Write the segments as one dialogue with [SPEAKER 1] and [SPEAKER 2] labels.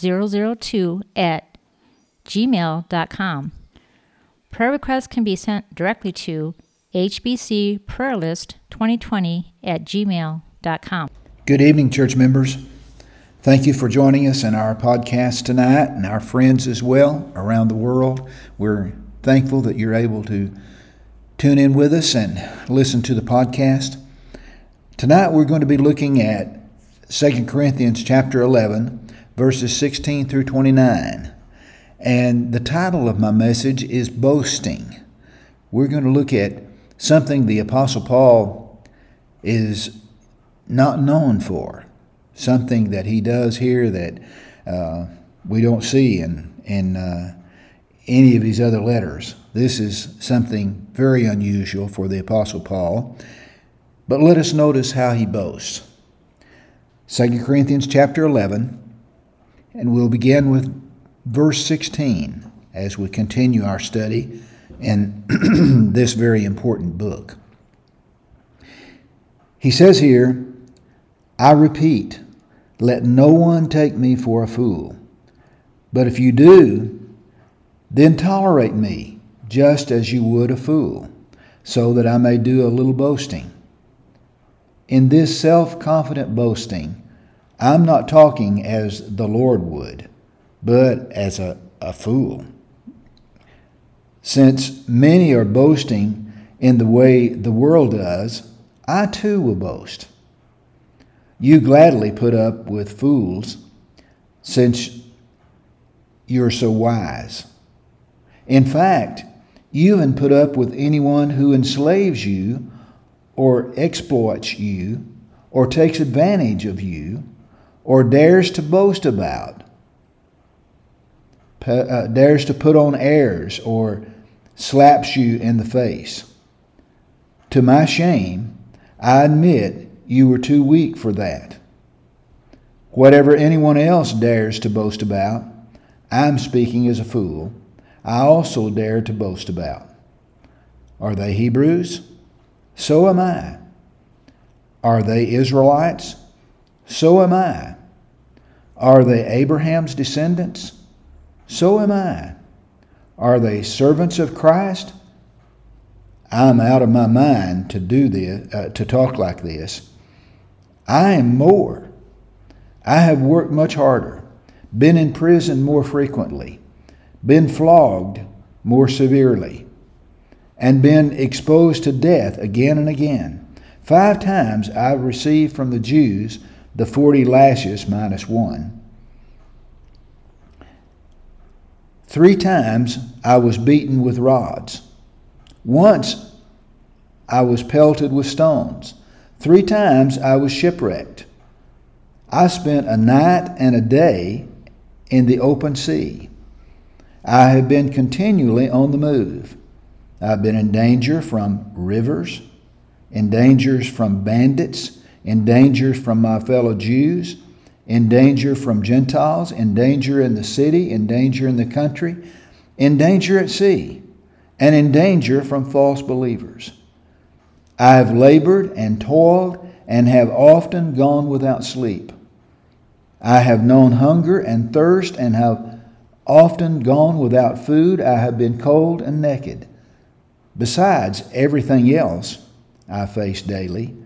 [SPEAKER 1] 002 at gmail.com. Prayer requests can be sent directly to hbcprayerlist2020 at gmail.com.
[SPEAKER 2] Good evening, church members. Thank you for joining us in our podcast tonight and our friends as well around the world. We're thankful that you're able to tune in with us and listen to the podcast. Tonight we're going to be looking at 2 Corinthians chapter 11 verses 16 through 29. And the title of my message is Boasting. We're going to look at something the Apostle Paul is not known for, something that he does here that uh, we don't see in, in uh, any of his other letters. This is something very unusual for the Apostle Paul. But let us notice how he boasts. 2 Corinthians chapter 11, and we'll begin with verse 16 as we continue our study in this very important book. He says here, I repeat, let no one take me for a fool. But if you do, then tolerate me just as you would a fool, so that I may do a little boasting. In this self confident boasting, I'm not talking as the Lord would, but as a, a fool. Since many are boasting in the way the world does, I too will boast. You gladly put up with fools since you're so wise. In fact, you even put up with anyone who enslaves you or exploits you or takes advantage of you or dares to boast about, uh, dares to put on airs, or slaps you in the face. To my shame, I admit you were too weak for that. Whatever anyone else dares to boast about, I'm speaking as a fool, I also dare to boast about. Are they Hebrews? So am I. Are they Israelites? So am I. Are they Abraham's descendants? So am I. Are they servants of Christ? I'm out of my mind to do this, uh, to talk like this. I am more. I have worked much harder, been in prison more frequently, been flogged more severely, and been exposed to death again and again. Five times I've received from the Jews the 40 lashes minus one. Three times I was beaten with rods. Once I was pelted with stones. Three times I was shipwrecked. I spent a night and a day in the open sea. I have been continually on the move. I've been in danger from rivers, in dangers from bandits, in danger from my fellow Jews, in danger from Gentiles, in danger in the city, in danger in the country, in danger at sea, and in danger from false believers. I have labored and toiled and have often gone without sleep. I have known hunger and thirst and have often gone without food. I have been cold and naked. Besides everything else I face daily,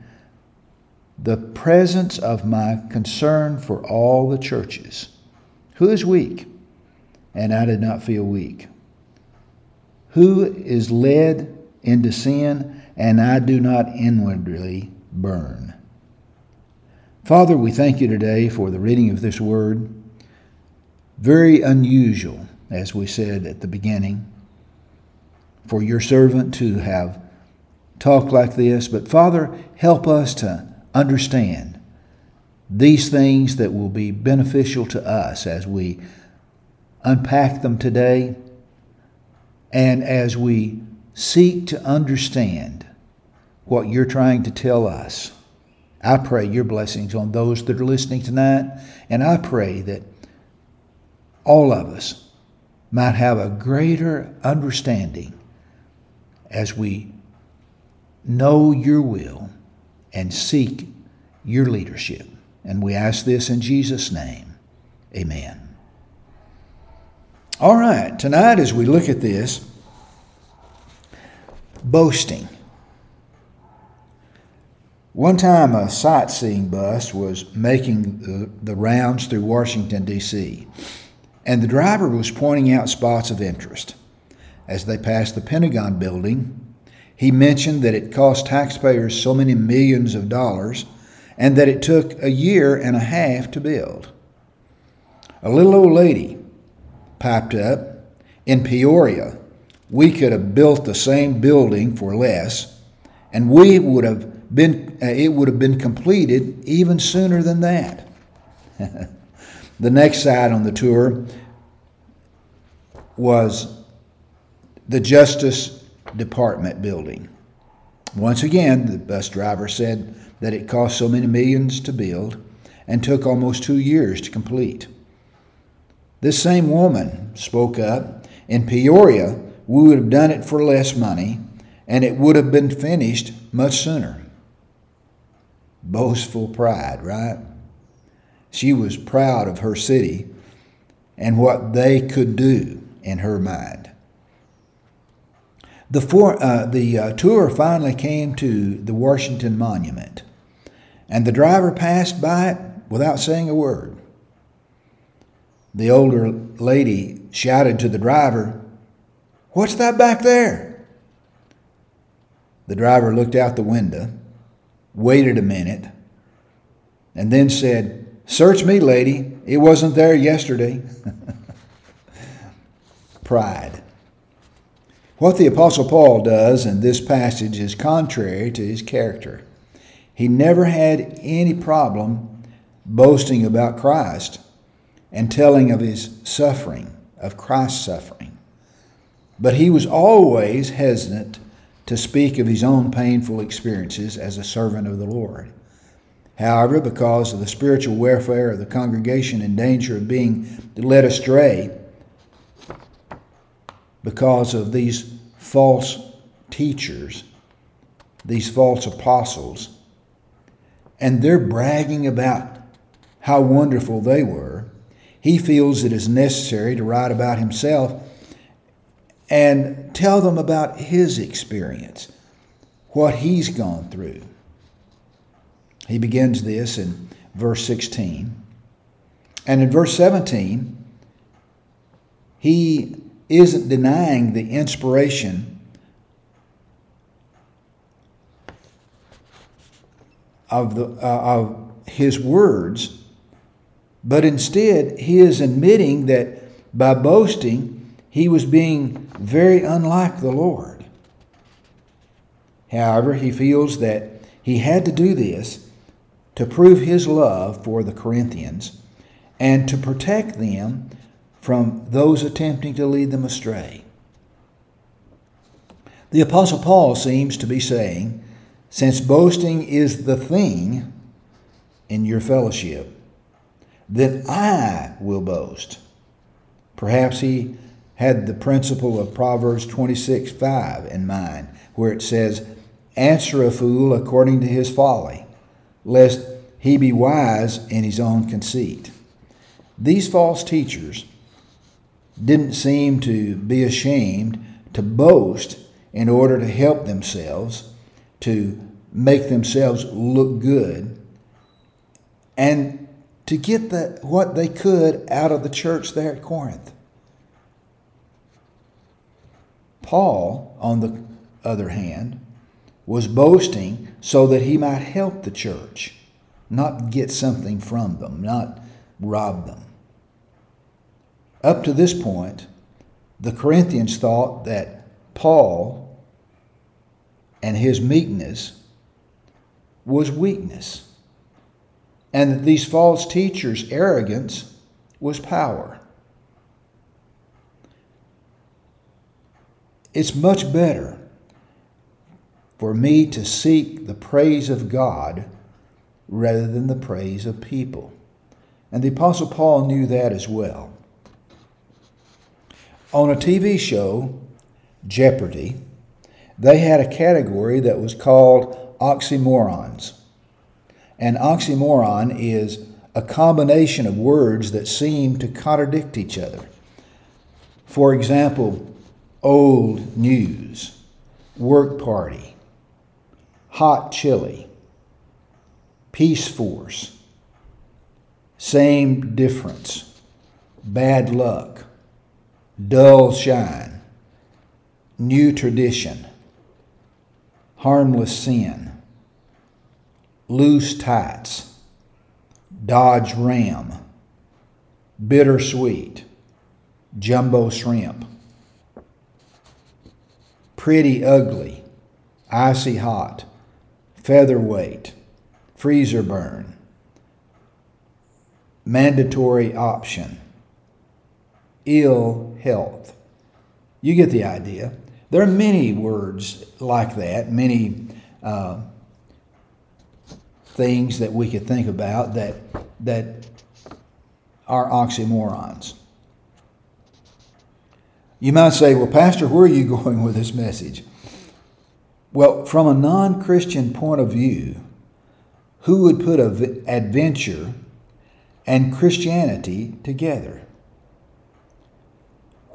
[SPEAKER 2] the presence of my concern for all the churches. Who is weak? And I did not feel weak. Who is led into sin? And I do not inwardly burn. Father, we thank you today for the reading of this word. Very unusual, as we said at the beginning, for your servant to have talked like this. But Father, help us to understand these things that will be beneficial to us as we unpack them today and as we seek to understand what you're trying to tell us. I pray your blessings on those that are listening tonight, and I pray that all of us might have a greater understanding as we know your will and seek your leadership. And we ask this in Jesus' name. Amen. All right, tonight as we look at this, boasting. One time, a sightseeing bus was making the, the rounds through Washington, D.C., and the driver was pointing out spots of interest. As they passed the Pentagon building, he mentioned that it cost taxpayers so many millions of dollars and that it took a year and a half to build. A little old lady piped up in Peoria, we could have built the same building for less, and we would have been, uh, it would have been completed even sooner than that. the next site on the tour was the Justice Department building. Once again, the bus driver said that it cost so many millions to build and took almost two years to complete. This same woman spoke up in Peoria we would have done it for less money, and it would have been finished much sooner. Boastful pride, right? She was proud of her city and what they could do in her mind. The, uh, the uh, tour finally came to the Washington Monument, and the driver passed by it without saying a word. The older lady shouted to the driver, What's that back there? The driver looked out the window, waited a minute, and then said, Search me, lady. It wasn't there yesterday. Pride. What the Apostle Paul does in this passage is contrary to his character. He never had any problem boasting about Christ and telling of his suffering, of Christ's suffering. But he was always hesitant to speak of his own painful experiences as a servant of the Lord. However, because of the spiritual welfare of the congregation in danger of being led astray, because of these false teachers, these false apostles, and they're bragging about how wonderful they were, he feels it is necessary to write about himself and tell them about his experience, what he's gone through. He begins this in verse 16. And in verse 17, he isn't denying the inspiration of, the, uh, of his words, but instead he is admitting that by boasting, he was being very unlike the Lord. However, he feels that he had to do this to prove his love for the Corinthians and to protect them from those attempting to lead them astray. The Apostle Paul seems to be saying, since boasting is the thing in your fellowship, then I will boast. Perhaps he had the principle of Proverbs 26 5 in mind, where it says, Answer a fool according to his folly, lest he be wise in his own conceit. These false teachers didn't seem to be ashamed to boast in order to help themselves, to make themselves look good, and to get the, what they could out of the church there at Corinth. Paul, on the other hand, was boasting so that he might help the church, not get something from them, not rob them. Up to this point, the Corinthians thought that Paul and his meekness was weakness. and that these false teachers' arrogance was power. It's much better for me to seek the praise of God rather than the praise of people. And the Apostle Paul knew that as well. On a TV show, Jeopardy, they had a category that was called oxymorons. An oxymoron is a combination of words that seem to contradict each other. For example, old news, work party, hot chili, peace force, same difference, bad luck, dull shine, new tradition, harmless sin, loose tights, Dodge Ram, bittersweet, jumbo shrimp, pretty ugly, icy hot, featherweight, freezer burn, mandatory option, ill health. You get the idea. There are many words like that, many uh, things that we could think about that that are oxymorons. You might say, "Well, Pastor, where are you going with this message?" Well, from a non-Christian point of view, who would put adventure and Christianity together?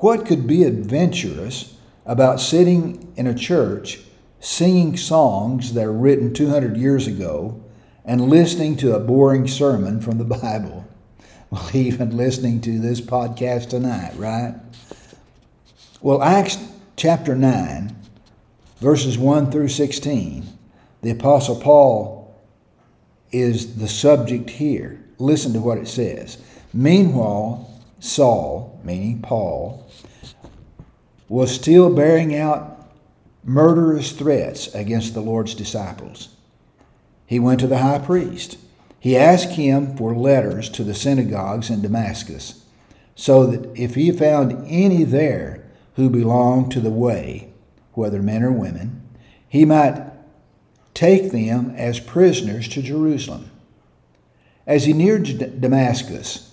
[SPEAKER 2] What could be adventurous about sitting in a church singing songs that are written 200 years ago and listening to a boring sermon from the Bible? Well, even listening to this podcast tonight, right? Well, Acts chapter 9, verses 1 through 16, the Apostle Paul is the subject here. Listen to what it says. Meanwhile, Saul, meaning Paul, was still bearing out murderous threats against the Lord's disciples. He went to the high priest. He asked him for letters to the synagogues in Damascus, so that if he found any there who belonged to the way, whether men or women, he might take them as prisoners to Jerusalem. As he neared Damascus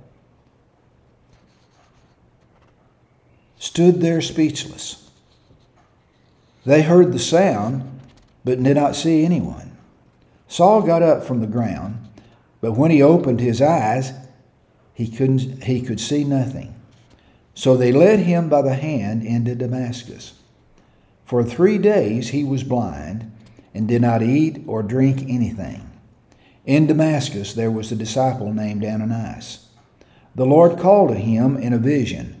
[SPEAKER 2] stood there speechless. They heard the sound, but did not see anyone. Saul got up from the ground, but when he opened his eyes, he, couldn't, he could see nothing. So they led him by the hand into Damascus. For three days he was blind and did not eat or drink anything. In Damascus there was a disciple named Ananias. The Lord called to him in a vision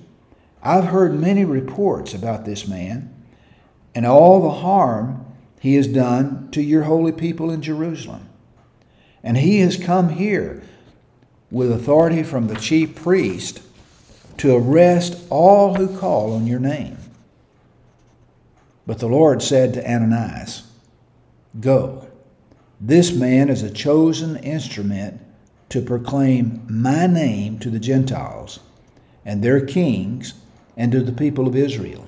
[SPEAKER 2] I've heard many reports about this man and all the harm he has done to your holy people in Jerusalem. And he has come here with authority from the chief priest to arrest all who call on your name. But the Lord said to Ananias, Go. This man is a chosen instrument to proclaim my name to the Gentiles and their kings and to the people of Israel.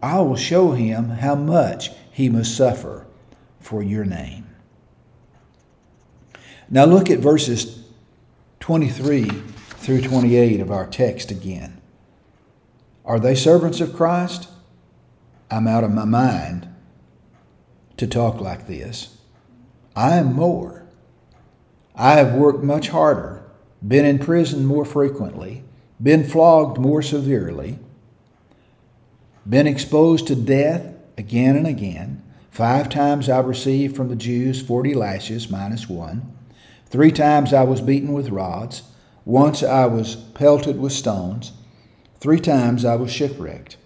[SPEAKER 2] I will show him how much he must suffer for your name. Now look at verses 23 through 28 of our text again. Are they servants of Christ? I'm out of my mind to talk like this. I am more. I have worked much harder, been in prison more frequently, been flogged more severely, been exposed to death again and again. Five times I received from the Jews 40 lashes minus one. Three times I was beaten with rods. Once I was pelted with stones. Three times I was shipwrecked.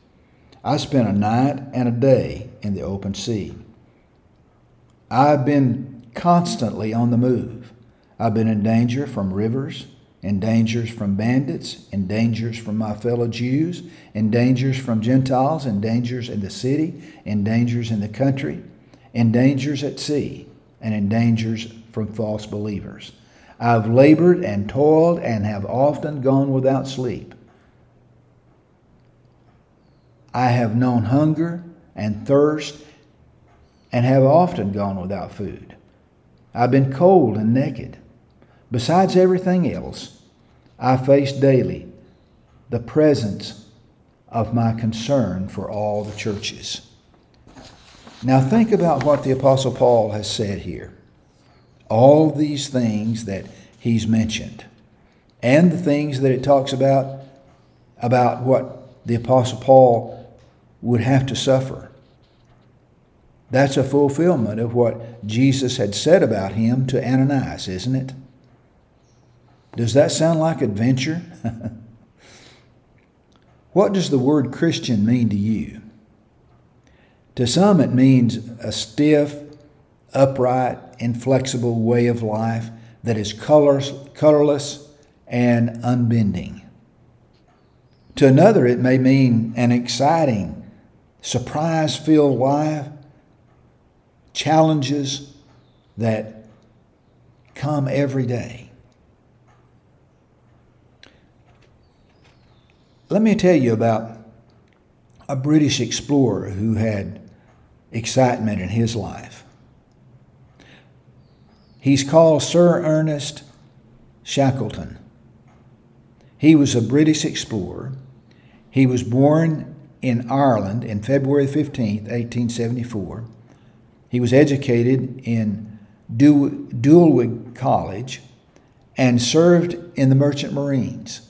[SPEAKER 2] I spent a night and a day in the open sea. I've been constantly on the move. I've been in danger from rivers, in dangers from bandits, in dangers from my fellow Jews, in dangers from Gentiles, in dangers in the city, in dangers in the country, in dangers at sea, and in dangers from false believers. I've labored and toiled and have often gone without sleep. I have known hunger and thirst and have often gone without food. I've been cold and naked. Besides everything else, I face daily the presence of my concern for all the churches. Now, think about what the Apostle Paul has said here. All these things that he's mentioned, and the things that it talks about, about what the Apostle Paul would have to suffer. That's a fulfillment of what Jesus had said about him to Ananias, isn't it? Does that sound like adventure? what does the word Christian mean to you? To some, it means a stiff, upright, inflexible way of life that is colorless and unbending. To another, it may mean an exciting, surprise filled life, challenges that come every day. Let me tell you about a British explorer who had excitement in his life. He's called Sir Ernest Shackleton. He was a British explorer. He was born in Ireland in February 15, 1874. He was educated in Dulwich College and served in the Merchant Marines.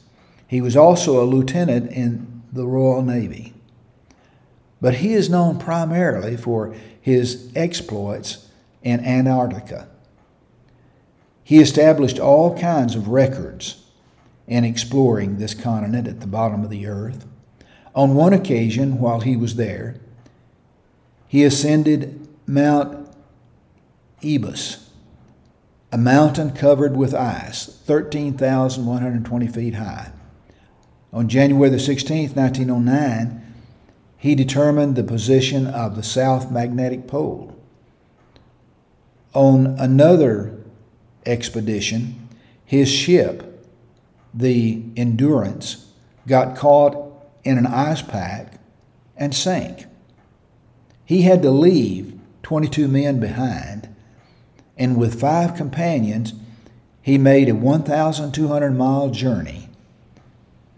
[SPEAKER 2] He was also a lieutenant in the Royal Navy. But he is known primarily for his exploits in Antarctica. He established all kinds of records in exploring this continent at the bottom of the earth. On one occasion, while he was there, he ascended Mount Erebus, a mountain covered with ice, 13,120 feet high. On January the 16th, 1909, he determined the position of the South Magnetic Pole. On another expedition, his ship, the Endurance, got caught in an ice pack and sank. He had to leave 22 men behind, and with five companions, he made a 1,200 mile journey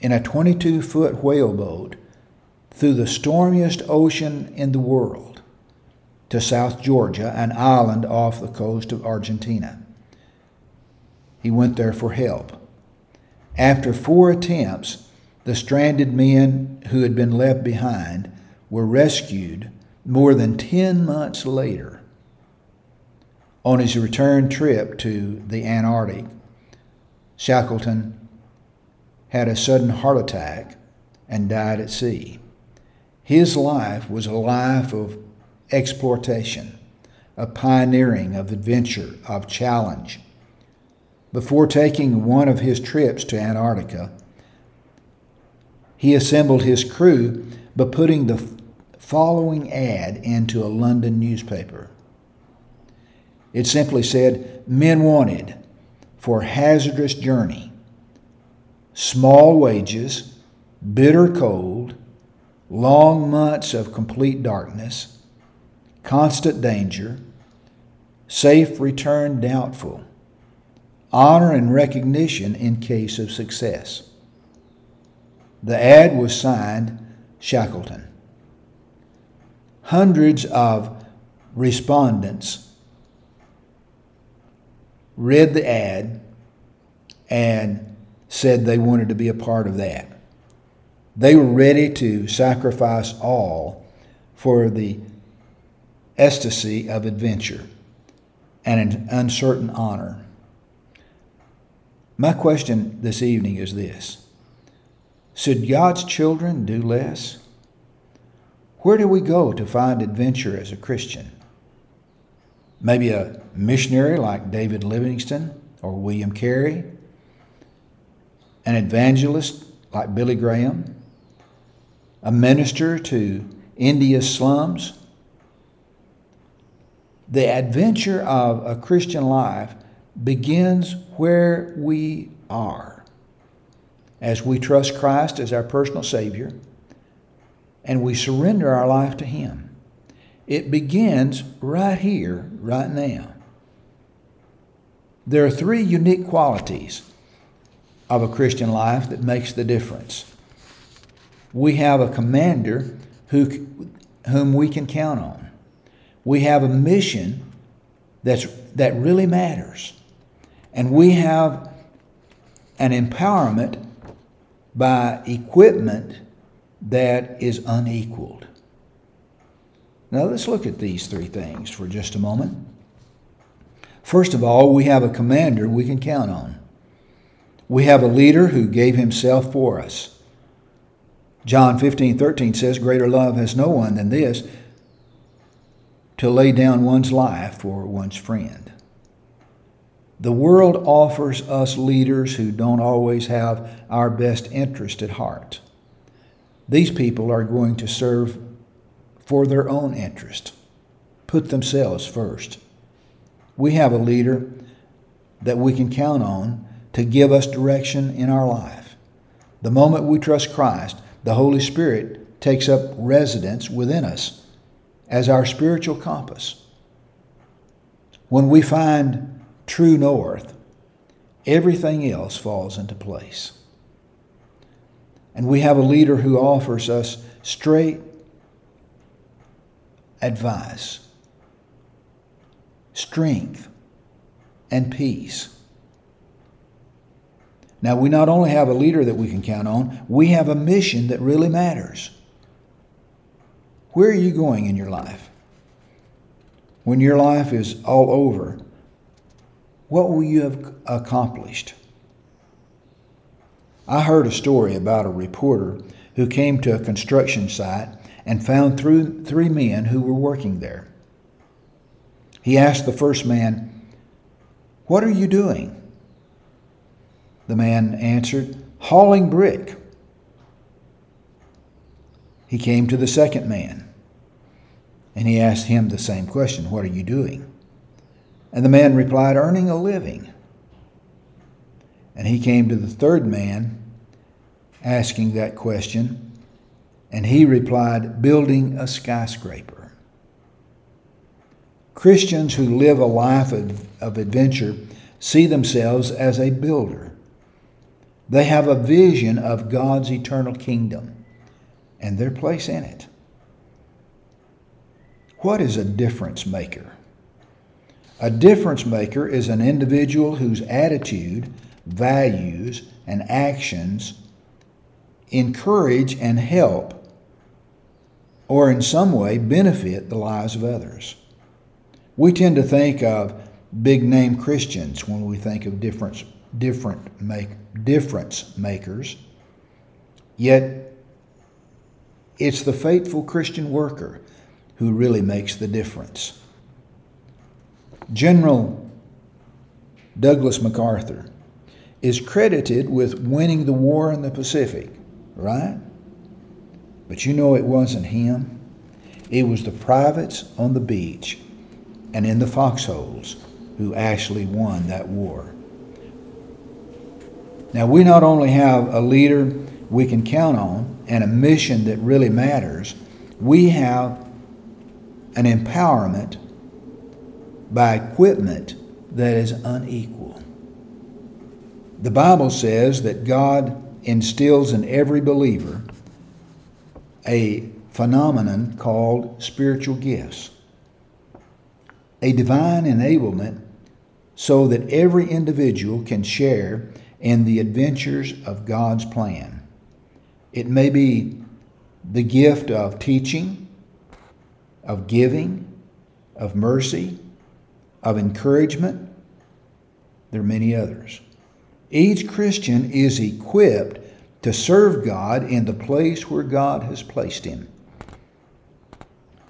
[SPEAKER 2] in a 22 foot whaleboat through the stormiest ocean in the world to South Georgia, an island off the coast of Argentina. He went there for help. After four attempts, the stranded men who had been left behind were rescued more than 10 months later. On his return trip to the Antarctic, Shackleton had a sudden heart attack and died at sea. His life was a life of exploitation, of pioneering, of adventure, of challenge. Before taking one of his trips to Antarctica, he assembled his crew by putting the following ad into a London newspaper. It simply said, Men wanted for hazardous journey, small wages, bitter cold, long months of complete darkness, constant danger, safe return doubtful, honor and recognition in case of success. The ad was signed Shackleton. Hundreds of respondents read the ad and said they wanted to be a part of that. They were ready to sacrifice all for the ecstasy of adventure and an uncertain honor. My question this evening is this Should God's children do less? Where do we go to find adventure as a Christian? Maybe a missionary like David Livingstone or William Carey, an evangelist like Billy Graham, a minister to India's slums. The adventure of a Christian life begins where we are. As we trust Christ as our personal Savior and we surrender our life to Him, it begins right here, right now. There are three unique qualities of a Christian life that makes the difference. We have a commander who, whom we can count on. We have a mission that's, that really matters. And we have an empowerment by equipment that is unequaled. Now let's look at these three things for just a moment. First of all, we have a commander we can count on. We have a leader who gave himself for us. John 15, 13 says, Greater love has no one than this, to lay down one's life for one's friend. The world offers us leaders who don't always have our best interest at heart. These people are going to serve for their own interest, put themselves first. We have a leader that we can count on to give us direction in our life. The moment we trust Christ, the Holy Spirit takes up residence within us as our spiritual compass. When we find true north, everything else falls into place. And we have a leader who offers us straight advice, strength, and peace. Now, we not only have a leader that we can count on, we have a mission that really matters. Where are you going in your life? When your life is all over, what will you have accomplished? I heard a story about a reporter who came to a construction site and found three men who were working there. He asked the first man, What are you doing? The man answered, Hauling brick. He came to the second man and he asked him the same question What are you doing? And the man replied, Earning a living. And he came to the third man asking that question, and he replied, Building a skyscraper. Christians who live a life of, of adventure see themselves as a builder. They have a vision of God's eternal kingdom and their place in it. What is a difference maker? A difference maker is an individual whose attitude, values, and actions encourage and help or in some way benefit the lives of others. We tend to think of big name Christians when we think of difference, different make, difference makers. Yet it's the faithful Christian worker who really makes the difference. General Douglas MacArthur is credited with winning the war in the Pacific, right? But you know it wasn't him. It was the privates on the beach and in the foxholes who actually won that war. Now, we not only have a leader we can count on and a mission that really matters, we have an empowerment by equipment that is unequal. The Bible says that God instills in every believer a phenomenon called spiritual gifts, a divine enablement so that every individual can share in the adventures of God's plan. It may be the gift of teaching, of giving, of mercy, of encouragement. There are many others. Each Christian is equipped to serve God in the place where God has placed him.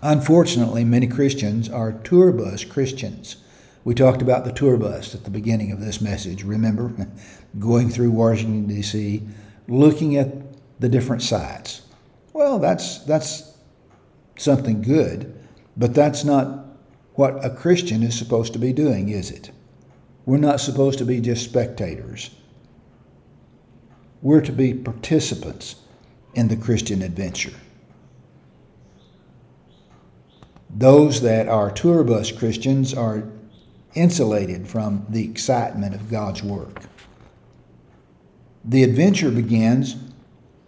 [SPEAKER 2] Unfortunately, many Christians are tour bus Christians. We talked about the tour bus at the beginning of this message, remember? Going through Washington, D.C., looking at the different sites. Well, that's, that's something good, but that's not what a Christian is supposed to be doing, is it? We're not supposed to be just spectators. We're to be participants in the Christian adventure. Those that are tour bus Christians are insulated from the excitement of God's work. The adventure begins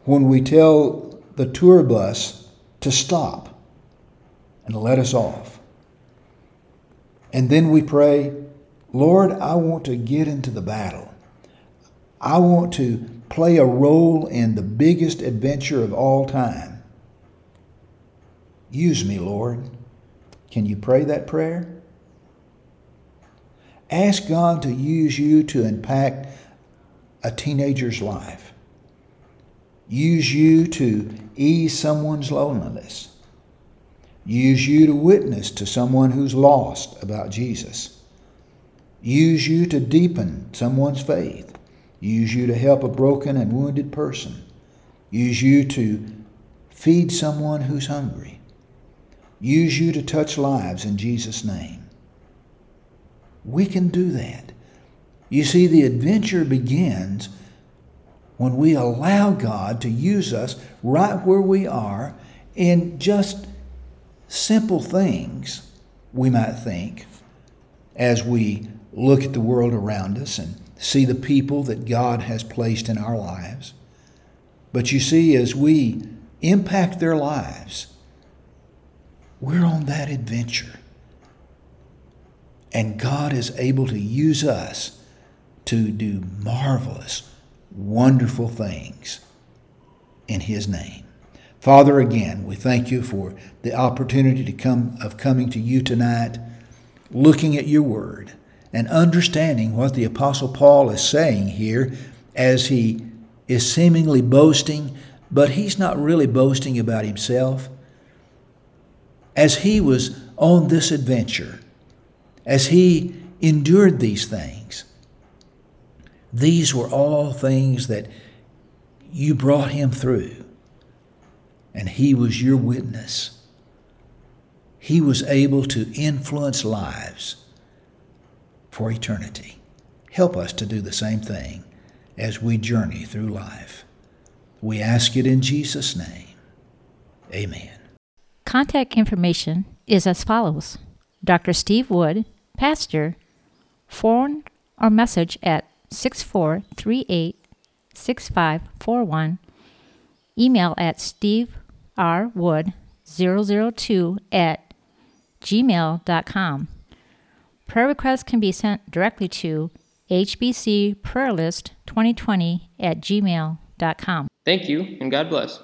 [SPEAKER 2] when we tell the tour bus to stop and let us off. And then we pray, Lord, I want to get into the battle. I want to play a role in the biggest adventure of all time. Use me, Lord. Can you pray that prayer? Ask God to use you to impact a teenager's life. Use you to ease someone's loneliness. Use you to witness to someone who's lost about Jesus. Use you to deepen someone's faith. Use you to help a broken and wounded person. Use you to feed someone who's hungry. Use you to touch lives in Jesus' name. We can do that. You see, the adventure begins when we allow God to use us right where we are in just simple things, we might think, as we look at the world around us and see the people that God has placed in our lives. But you see, as we impact their lives, we're on that adventure. And God is able to use us to do marvelous, wonderful things in His name. Father, again, we thank you for the opportunity to come of coming to you tonight, looking at your word and understanding what the apostle Paul is saying here as he is seemingly boasting, but he's not really boasting about himself. As he was on this adventure, as he endured these things. These were all things that you brought him through, and he was your witness. He was able to influence lives for eternity. Help us to do the same thing as we journey through life. We ask it in Jesus' name. Amen.
[SPEAKER 1] Contact information is as follows Dr. Steve Wood, Pastor, phone or message at 6438 6541. Email at steverwood002 at gmail.com. Prayer requests can be sent directly to hbcprayerlist2020 at gmail.com.
[SPEAKER 3] Thank you, and God bless.